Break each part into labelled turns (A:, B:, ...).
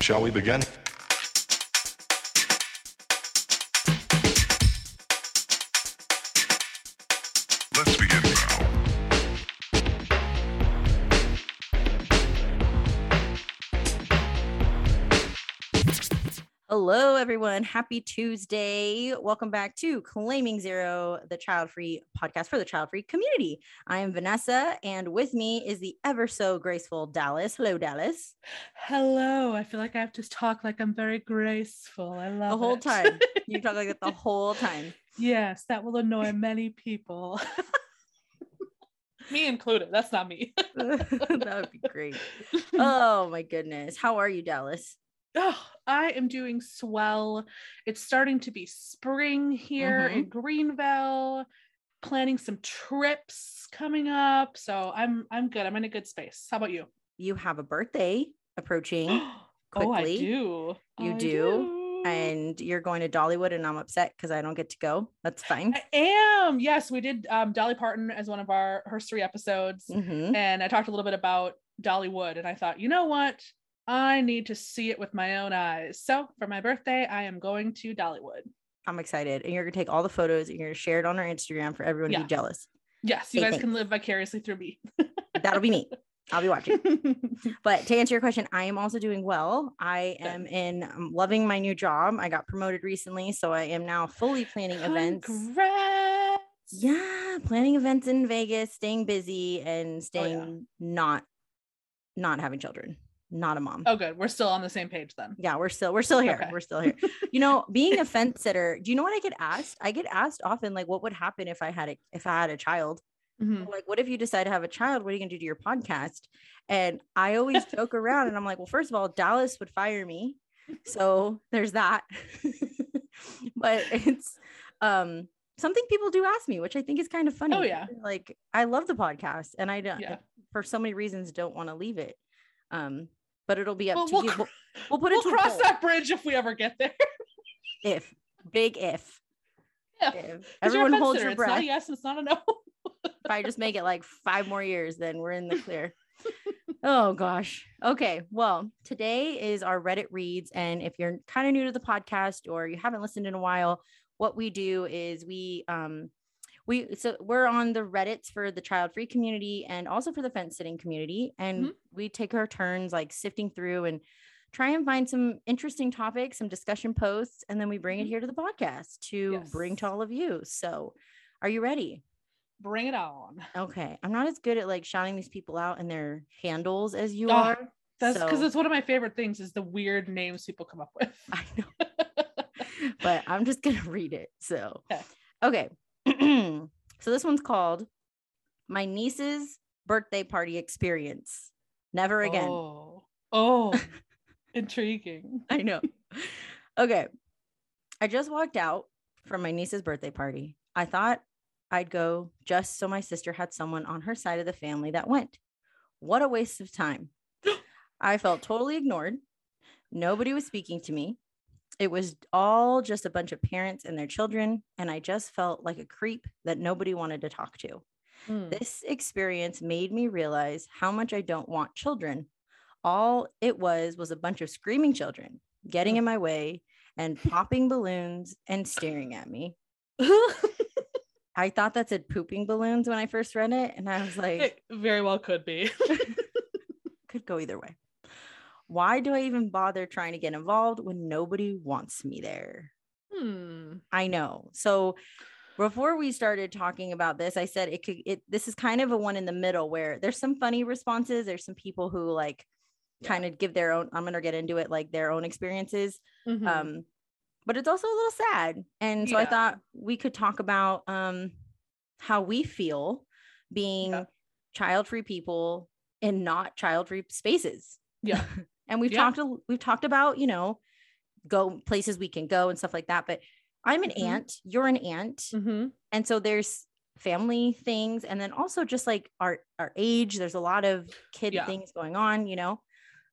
A: Shall we begin?
B: Hello, everyone. Happy Tuesday. Welcome back to Claiming Zero, the child free podcast for the child free community. I am Vanessa, and with me is the ever so graceful Dallas. Hello, Dallas.
C: Hello. I feel like I have to talk like I'm very graceful. I love
B: The whole
C: it.
B: time. You talk like that the whole time.
C: yes, that will annoy many people. me included. That's not me.
B: that would be great. Oh, my goodness. How are you, Dallas?
C: Oh, I am doing swell. It's starting to be spring here
B: Mm-hmm.
C: in Greenville. Planning some trips coming up. So I'm I'm good. I'm in a good space. How about you?
B: You have a birthday approaching,
C: oh, I
B: quickly.
C: do.
B: You
C: I
B: do? and you're going to Dollywood, and I'm upset because I don't get to go. That's fine.
C: I am. Yes, we did um, Dolly Parton as one of our her three episodes.
B: Mhm.
C: and I talked a little bit about Dollywood, and I thought, you know what? I need to see it with my own eyes. So for my birthday, I am going to Dollywood.
B: I'm excited. And you're going to take all the photos and you're going to share it on our Instagram for everyone to
C: Yeah.
B: be jealous.
C: Yes, you
B: Hey,
C: guys
B: thanks.
C: can live vicariously through me.
B: That'll be me. I'll be watching. But to answer your question, I am also doing well. I am in I'm loving my new job. I got promoted recently, so I am now fully planning events.
C: Congrats.
B: Yeah, planning events in Vegas, staying busy and oh, staying not not having children, not a mom.
C: Oh, good. We're still on the same page then.
B: Yeah, we're still we're still here.
C: Okay.
B: We're still here. You know, being a fence sitter, do you know what I get asked? I get asked often like what would happen if I had a if I had a child?
C: Mhm.
B: like what if you decide to have a child what are you going to do to your podcast and i always joke around and i'm like well first of all dallas would fire me so there's that but it's um something people do ask me which i think is kind of funny
C: Oh, yeah.
B: like i love the podcast and i don't
C: Yeah.
B: for so many reasons don't want to leave it um but it'll be up
C: Well,
B: to
C: we'll
B: you
C: cr-
B: we'll, we'll put it
C: We'll cross that bridge if we ever get there.
B: if big if if everyone holds your
C: It's not
B: breath
C: a yes, it's not a no.
B: if I just make it like five more years, then we're in the clear. oh gosh. Okay. Well, today is our Reddit reads. And if you're kind of new to the podcast or you haven't listened in a while, what we do is we um we so we're on the Reddits for the child free community and also for the fence sitting community. And
C: Mhm.
B: we take our turns like sifting through and try and find some interesting topics, some discussion posts, and then we bring it
C: Mhm.
B: here to the podcast to bring to all of you. So are you ready?
C: Bring it on.
B: Okay. I'm not as good at like shouting these people out and their handles as you
C: Oh,
B: are.
C: That's because
B: So-
C: it's one of my favorite things is the weird names people come up with.
B: I know, but I'm just going to read it. So,
C: Okay.
B: okay. so this one's called My Niece's Birthday Party Experience. Never again.
C: Oh, oh intriguing.
B: I know. Okay. I just walked out from my niece's birthday party. I thought I'd go just so my sister had someone on her side of the family that went. What a waste of time. I felt totally ignored. Nobody was speaking to me. It was all just a bunch of parents and their children, and I just felt like a creep that nobody wanted to talk to.
C: Hmm.
B: This experience made me realize how much I don't want children. All it was was a bunch of screaming children getting in my way and popping balloons and staring at me. I thought that said pooping balloons when I first read it. And I was like,
C: it very well could be.
B: could go either way. Why do I even bother trying to get involved when nobody wants me there?
C: hmm.
B: I know. So before we started talking about this, I said it could it this is kind of a one in the middle where there's some funny responses. There's some people who like
C: Yeah.
B: kind of give their own, I'm gonna get into it, like their own experiences.
C: Mhm.
B: Um, but it's also a little sad. And so I thought we could talk about um how we feel being
C: Yeah.
B: child-free people in not child-free spaces.
C: Yeah.
B: and we've
C: Yeah.
B: talked we've talked about, you know, go places we can go and stuff like that. But I'm an
C: Mhm.
B: aunt, you're an aunt.
C: Mhm.
B: And so there's family things and then also just like our our age, there's a lot of kid
C: Yeah.
B: things going on, you know.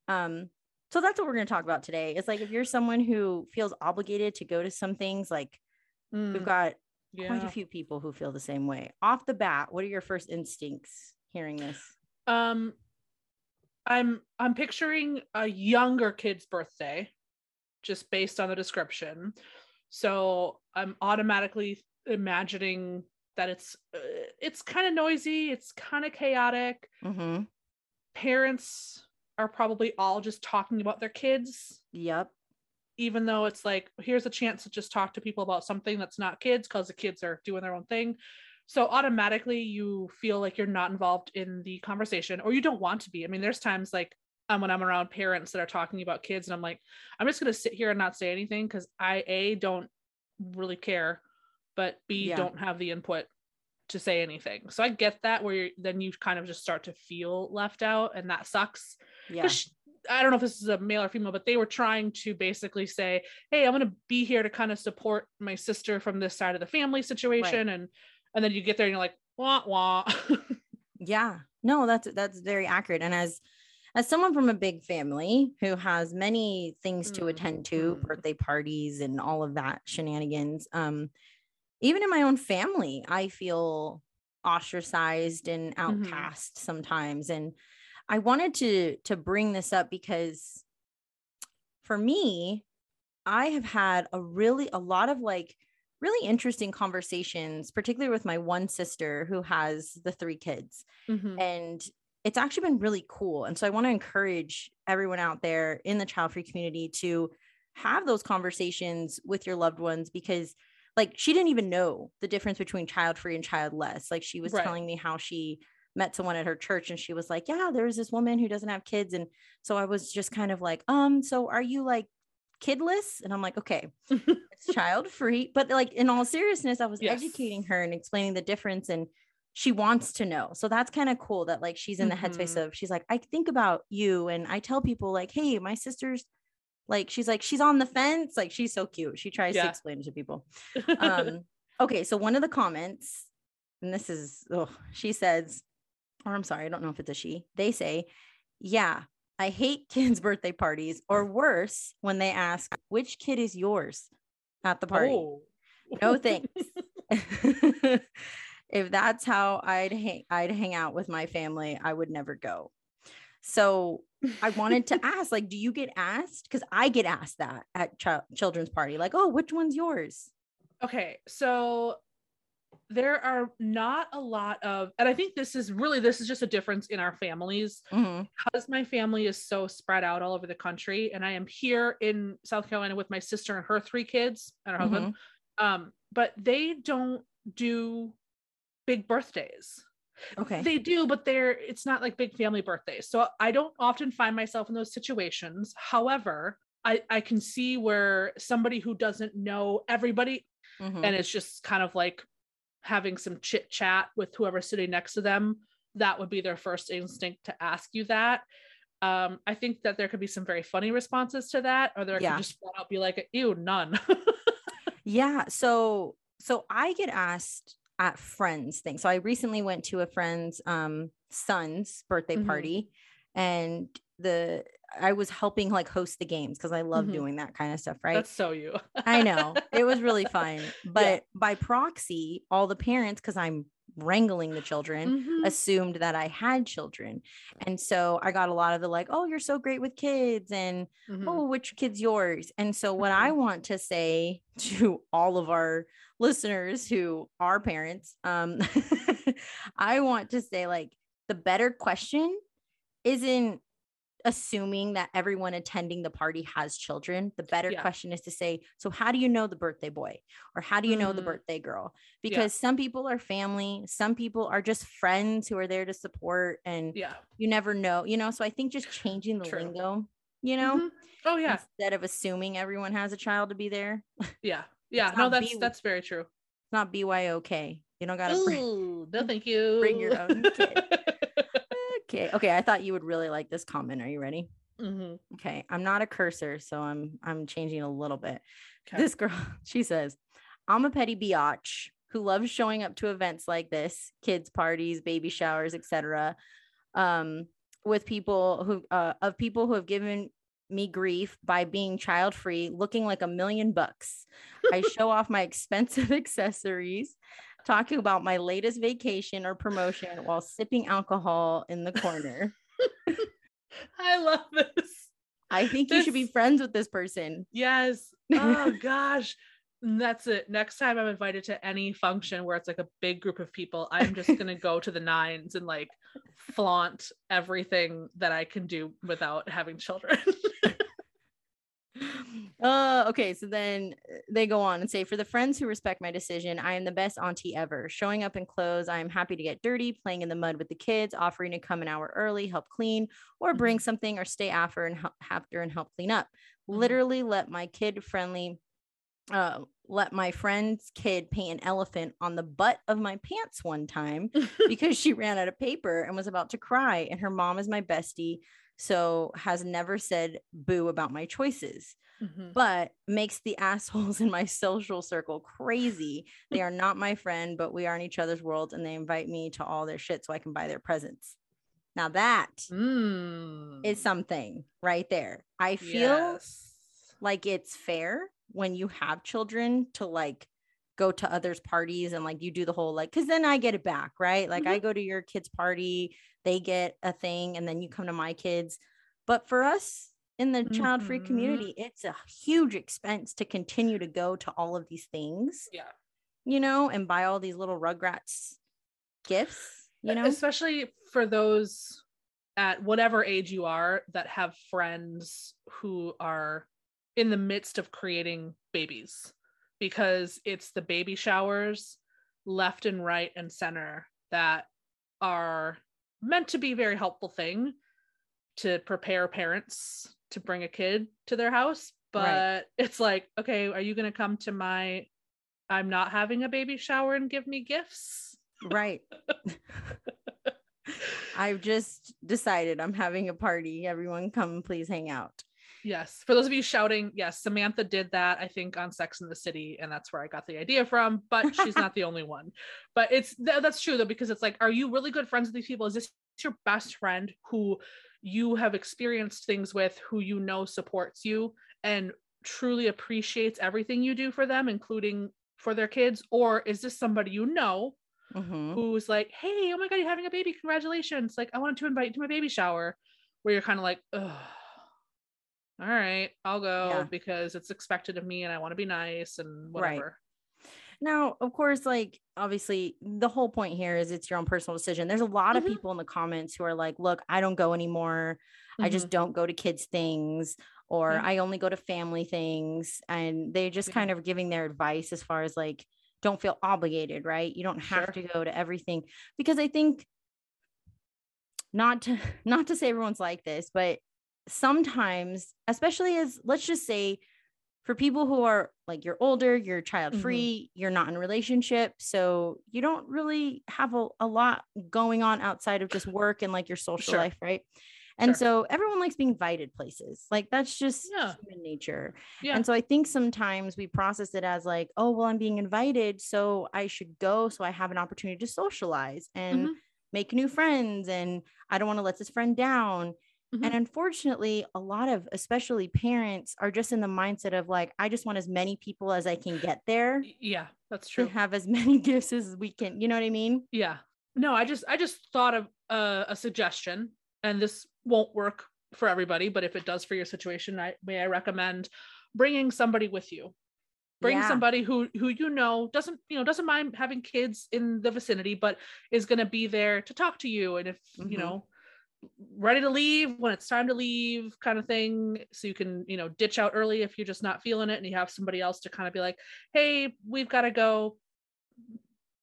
B: Um so that's what we're going to talk about today. It's like if you're someone who feels obligated to go to some things like we've
C: Mm,
B: got
C: yeah.
B: quite a few people who feel the same way. Off the bat, what are your first instincts hearing this?
C: Um, I'm I'm picturing a younger kid's birthday, just based on the description. So I'm automatically imagining that it's uh, it's kind of noisy, it's kind of chaotic.
B: Mm-hmm.
C: Parents are probably all just talking about their kids,
B: Yep.
C: even though it's like here's a chance to just talk to people about something that's not kids because the kids are doing their own thing. So automatically you feel like you're not involved in the conversation or you don't want to be. I mean, there's times like um, when I'm around parents that are talking about kids and I'm like, I'm just gonna sit here and not say anything because I a don't really care, but b
B: Yeah.
C: don't have the input to say anything. So I get that where you're, then you kind of just start to feel left out and that sucks.
B: Yeah.
C: I don't know if this is a male or female, but they were trying to basically say, "Hey, I'm going to be here to kind of support my sister from this side of the family situation," and and then you get there and you're like, "Wah wah."
B: Yeah. No, that's that's very accurate. And as as someone from a big family who has many things to attend to,
C: Mhm.
B: birthday parties and all of that shenanigans, um, even in my own family, I feel ostracized and
C: Mhm.
B: outcast sometimes. And I wanted to to bring this up because for me, I have had a really a lot of like really interesting conversations, particularly with my one sister who has the three kids
C: Mhm.
B: and it's actually been really cool and so i want to encourage everyone out there in the child free community to have those conversations with your loved ones because like she didn't even know the difference between child free and childless like she was
C: Right.
B: telling me how she met someone at her church and she was like yeah there's this woman who doesn't have kids and so i was just kind of like um so are you like kidless and i'm like okay it's child free. But like in all seriousness i was
C: Yes.
B: educating her and explaining the difference and she wants to know. So that's kind of cool that like she's in the headspace
C: Mhm.
B: of she's like i think about you and i tell people like hey my sister's like she's like she's on the fence like she's so cute. She tries to explain it to people. Um okay so one of the comments and this is oh she says or i'm sorry i don't know if it's a she they say yeah i hate kids birthday parties or worse when they ask which kid is yours at the party?
C: Oh.
B: no thanks. If that's how i'd hang i'd hang out with my family i would never go. So i wanted to ask like do you get asked? Because i get asked that at ch- children's party like oh which one's yours?
C: Okay so there are not a lot of and i think this is really this is just a difference in our families.
B: Mhm.
C: because my family is so spread out all over the country and i am here in south carolina with my sister and her three kids and her husband um but they don't do big birthdays.
B: Okay.
C: They do but they're it's not like big family birthdays. So i don't often find myself in those situations. However i i can see where somebody who doesn't know everybody
B: Mhm.
C: and it's just kind of like having some chit chat with whoever's sitting next to them that would be their first instinct to ask you that um i think that there could be some very funny responses to that or there
B: Yeah.
C: could just flat out be like ew none
B: Yeah. So so I get asked at friends things. So I recently went to a friend's um son's birthday
C: Mhm.
B: party and the I was helping like host the games because I love
C: Mhm.
B: doing that kind of stuff, right?
C: that's so you
B: I know. It was really fun. But by proxy, all the parents, because I'm wrangling the children,
C: Mhm.
B: assumed that I had children. And so I got a lot of the like, oh, you're so great with kids and
C: Mhm.
B: oh, which kid's yours? And so, what I want to say to all of our listeners who are parents, um, I want to say, like, the better question isn't assuming that everyone attending the party has children. The better
C: Yeah.
B: question is to say, so how do you know the birthday boy or how do you know the
C: Mhm.
B: birthday girl?
C: Yeah.
B: Because some people are family, some people are just friends who are there to support, and
C: yeah
B: you never know, you know. So I think just changing the
C: True.
B: lingo, you know,
C: Mhm. oh yeah
B: instead of assuming everyone has a child to be there.
C: Yeah yeah no that's
B: be-
C: that's very true
B: not BYOK. You don't gotta bring
C: no thank you
B: bring your own kid. Okay. Okay. I thought you would really like this comment. Are you ready?
C: Mhm.
B: Okay. I'm not a cursor, so I'm I'm changing a little bit.
C: Okay.
B: This girl, she says, I'm a petty biatch who loves showing up to events like this, kids parties, baby showers, etc. Um, with people who uh, of people who have given me grief by being child free, looking like a million bucks. I show off my expensive accessories, talking about my latest vacation or promotion while sipping alcohol in the corner.
C: I love this.
B: I think you should be friends with this person.
C: Yes. Oh gosh. That's it. Next time I'm invited to any function where it's like a big group of people, I'm just gonna go to the nines and like flaunt everything that I can do without having children.
B: Uh, okay, so then uh, they go on and say, For the friends who respect my decision, I am the best auntie ever. Showing up in clothes, I am happy to get dirty, playing in the mud with the kids, offering to come an hour early, help clean, or bring something, or stay after and help after and help clean up.
C: Mhm.
B: Literally, let my kid friendly, uh, let my friend's kid paint an elephant on the butt of my pants one time because she ran out of paper and was about to cry. And her mom is my bestie, so has never said boo about my choices
C: Mhm.
B: but makes the assholes in my social circle crazy. They are not my friend, but we are in each other's worlds and they invite me to all their shit so I can buy their presents. Now that is
C: Mm.
B: something right there. I feel
C: Yes.
B: like it's fair when you have children to like go to others' parties and like you do the whole like because then I get it back, right? Like I go to your kids' party, they get a thing, and then you come to my kids. But for us in the child free
C: Mhm.
B: community, it's a huge expense to continue to go to all of these things,
C: Yeah.
B: you know, and buy all these little rugrats gifts, you know?
C: especially for those at whatever age you are that have friends who are in the midst of creating babies because it's the baby showers left and right and center that are meant to be a very helpful thing to prepare parents to bring a kid to their house but
B: Right.
C: it's like okay are you going to come to my i'm not having a baby shower and give me gifts
B: right. I've just decided I'm having a party. Everyone come please hang out.
C: Yes. For those of you shouting, yes, Samantha did that, I think, on Sex in the City, and that's where I got the idea from. But she's not the only one. But it's th- that's true though, because it's like, are you really good friends with these people? Is this your best friend who you have experienced things with, who you know supports you and truly appreciates everything you do for them, including for their kids? Or is this somebody you know
B: Mhm.
C: who's like, hey, oh my God, you're having a baby. Congratulations. Like, I wanted to invite you to my baby shower, where you're kind of like, Ugh, all right, I'll go
B: Yeah.
C: because it's expected of me and I want to be nice and whatever. Right.
B: Now, of course, like obviously, the whole point here is it's your own personal decision. There's a lot of
C: Mhm.
B: people in the comments who are like, look, I don't go anymore. I just don't go to kids' things, or
C: Yeah.
B: I only go to family things. And they're just
C: Yeah.
B: kind of giving their advice as far as like, don't feel obligated, right? You don't have
C: Sure.
B: to go to everything because I think not to not to say everyone's like this, but sometimes, especially as let's just say for people who are like you're older, you're child free, you're not in a relationship, so you don't really have a, a lot going on outside of just work and like your social
C: Sure.
B: life, right? And
C: Sure.
B: so everyone likes being invited places. Like that's just
C: Yeah.
B: human nature.
C: Yeah.
B: And so I think sometimes we process it as like, oh, well, I'm being invited, so I should go so I have an opportunity to socialize and
C: Mhm.
B: make new friends and I don't want to let this friend down.
C: Mhm.
B: And unfortunately, a lot of especially parents are just in the mindset of like, I just want as many people as I can get there
C: yeah, that's true.
B: have as many gifts as we can. You know what I mean?
C: Yeah. No, I just I just thought of uh, a suggestion, and this won't work for everybody, but if it does for your situation, I may I recommend bringing somebody with you. Bring
B: Yeah.
C: somebody who who you know doesn't you know doesn't mind having kids in the vicinity, but is going to be there to talk to you, and if
B: Mhm.
C: you know ready to leave when it's time to leave kind of thing. So you can you know ditch out early if you're just not feeling it and you have somebody else to kind of be like hey we've got to go.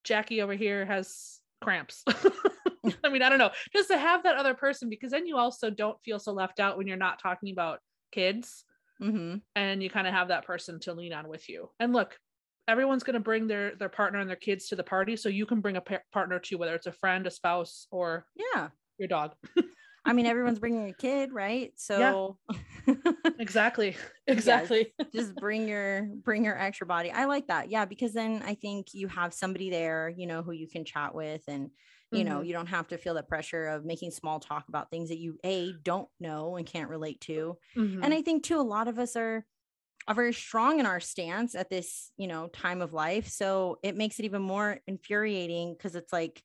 C: Jackie over here has cramps. I mean i don't know. Just to have that other person because then you also don't feel so left out when you're not talking about kids.
B: Mm-hmm.
C: and you kind of have that person to lean on with you. And look everyone's going to bring their their partner and their kids to the party so you can bring a par- partner too whether it's a friend a spouse or
B: Yeah.
C: your dog
B: I mean, everyone's bringing a kid, right? So
C: exactly exactly
B: just bring your bring your extra body. I like that. Yeah, because then I think you have somebody there, you know, who you can chat with and you know,
C: Mhm.
B: you don't have to feel the pressure of making small talk about things that you a don't know and can't relate to.
C: Mhm.
B: And I think too a lot of us are are very strong in our stance at this, you know, time of life. So it makes it even more infuriating because it's like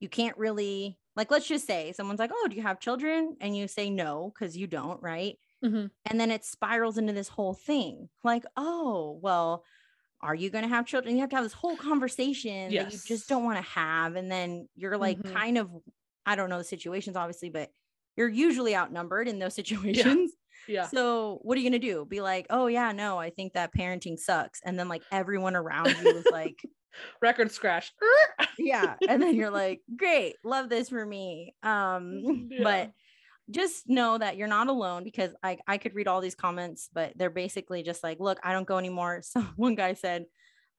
B: you can't really like let's just say someone's like, "Oh, do you have children?" and you say no cuz you don't, right?
C: Mhm.
B: And then it spirals into this whole thing. Like, "Oh, well, are you going to have children?" You have to have this whole conversation that you just don't want to have and then you're like
C: Mhm.
B: kind of I don't know the situations obviously, but you're usually outnumbered in those situations.
C: Yeah.
B: So what are you gonna do? Be like, oh yeah, no, I think that parenting sucks. And then like everyone around you is like,
C: Record scratch.
B: yeah. And then you're like, great, love this for me. Um,
C: Yeah.
B: but just know that you're not alone because I I could read all these comments, but they're basically just like, look, I don't go anymore. So one guy said,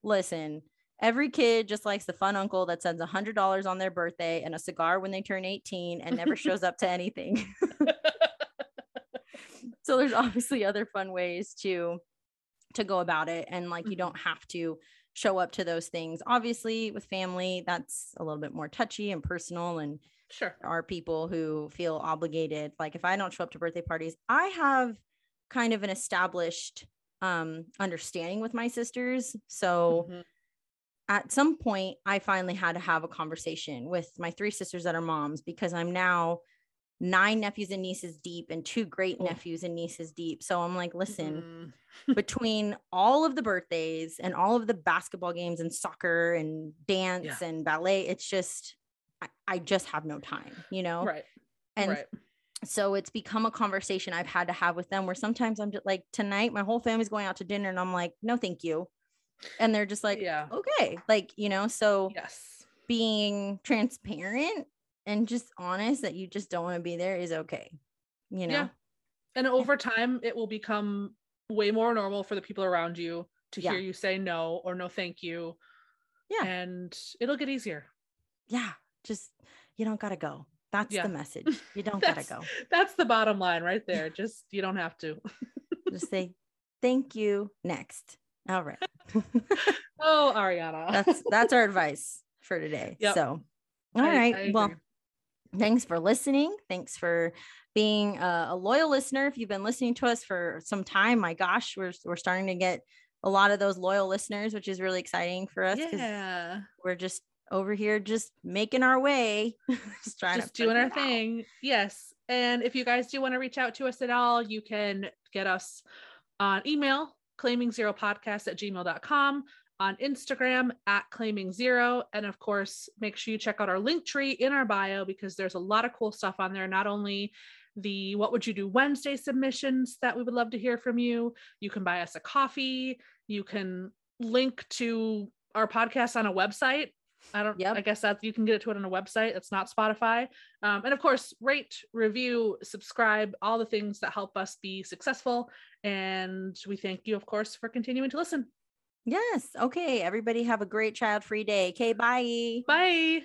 B: listen, every kid just likes the fun uncle that sends a hundred dollars on their birthday and a cigar when they turn 18 and never shows up to anything. so there's obviously other fun ways to to go about it and like you
C: Mhm.
B: don't have to show up to those things obviously with family that's a little bit more touchy and personal and
C: Sure.
B: are people who feel obligated like if i don't show up to birthday parties i have kind of an established um understanding with my sisters so
C: Mhm.
B: at some point i finally had to have a conversation with my three sisters that are moms because i'm now nine nephews and nieces deep and two great
C: Oh.
B: nephews and nieces deep so i'm like listen
C: Mhm.
B: between all of the birthdays and all of the basketball games and soccer and dance and ballet it's just I, I just have no time you know
C: Right.
B: and
C: right.
B: so it's become a conversation i've had to have with them where sometimes i'm just like tonight my whole family's going out to dinner and i'm like no thank you and they're just like
C: yeah.
B: okay like you know so
C: Yes.
B: being transparent and just honest that you just don't want to be there is okay you know
C: Yeah. And over time, it will become way more normal for the people around you to
B: Yeah.
C: hear you say no or no thank you.
B: Yeah.
C: And it'll get easier.
B: yeah just you don't gotta go that's
C: Yeah.
B: the message you don't gotta go
C: That's the bottom line right there. Just you don't have to.
B: just say thank you next all right
C: Oh, Ariana.
B: that's that's our advice for today
C: Yep.
B: so all
C: I-
B: right
C: I
B: well. Thanks for listening thanks for being a, a loyal listener if you've been listening to us for some time my gosh we're, we're starting to get a lot of those loyal listeners which is really exciting for us.
C: yeah.
B: we're just over here just making our way just trying
C: just
B: to
C: doing our
B: it out.
C: thing. Yes. And if you guys do want to reach out to us at all, you can get us on email, claiming zero podcast at gmail.com, on Instagram at claiming zero. And of course, make sure you check out our link tree in our bio because there's a lot of cool stuff on there. Not only the what would you do Wednesday submissions that we would love to hear from you. You can buy us a coffee. You can link to our podcast on a website. I don't.
B: Yep.
C: I guess that you can get it to it on a website. It's not Spotify. Um, and of course, rate, review, subscribe, all the things that help us be successful. And we thank you, of course, for continuing to listen.
B: Yes. Okay. Everybody have a great child free day. Okay. Bye.
C: Bye.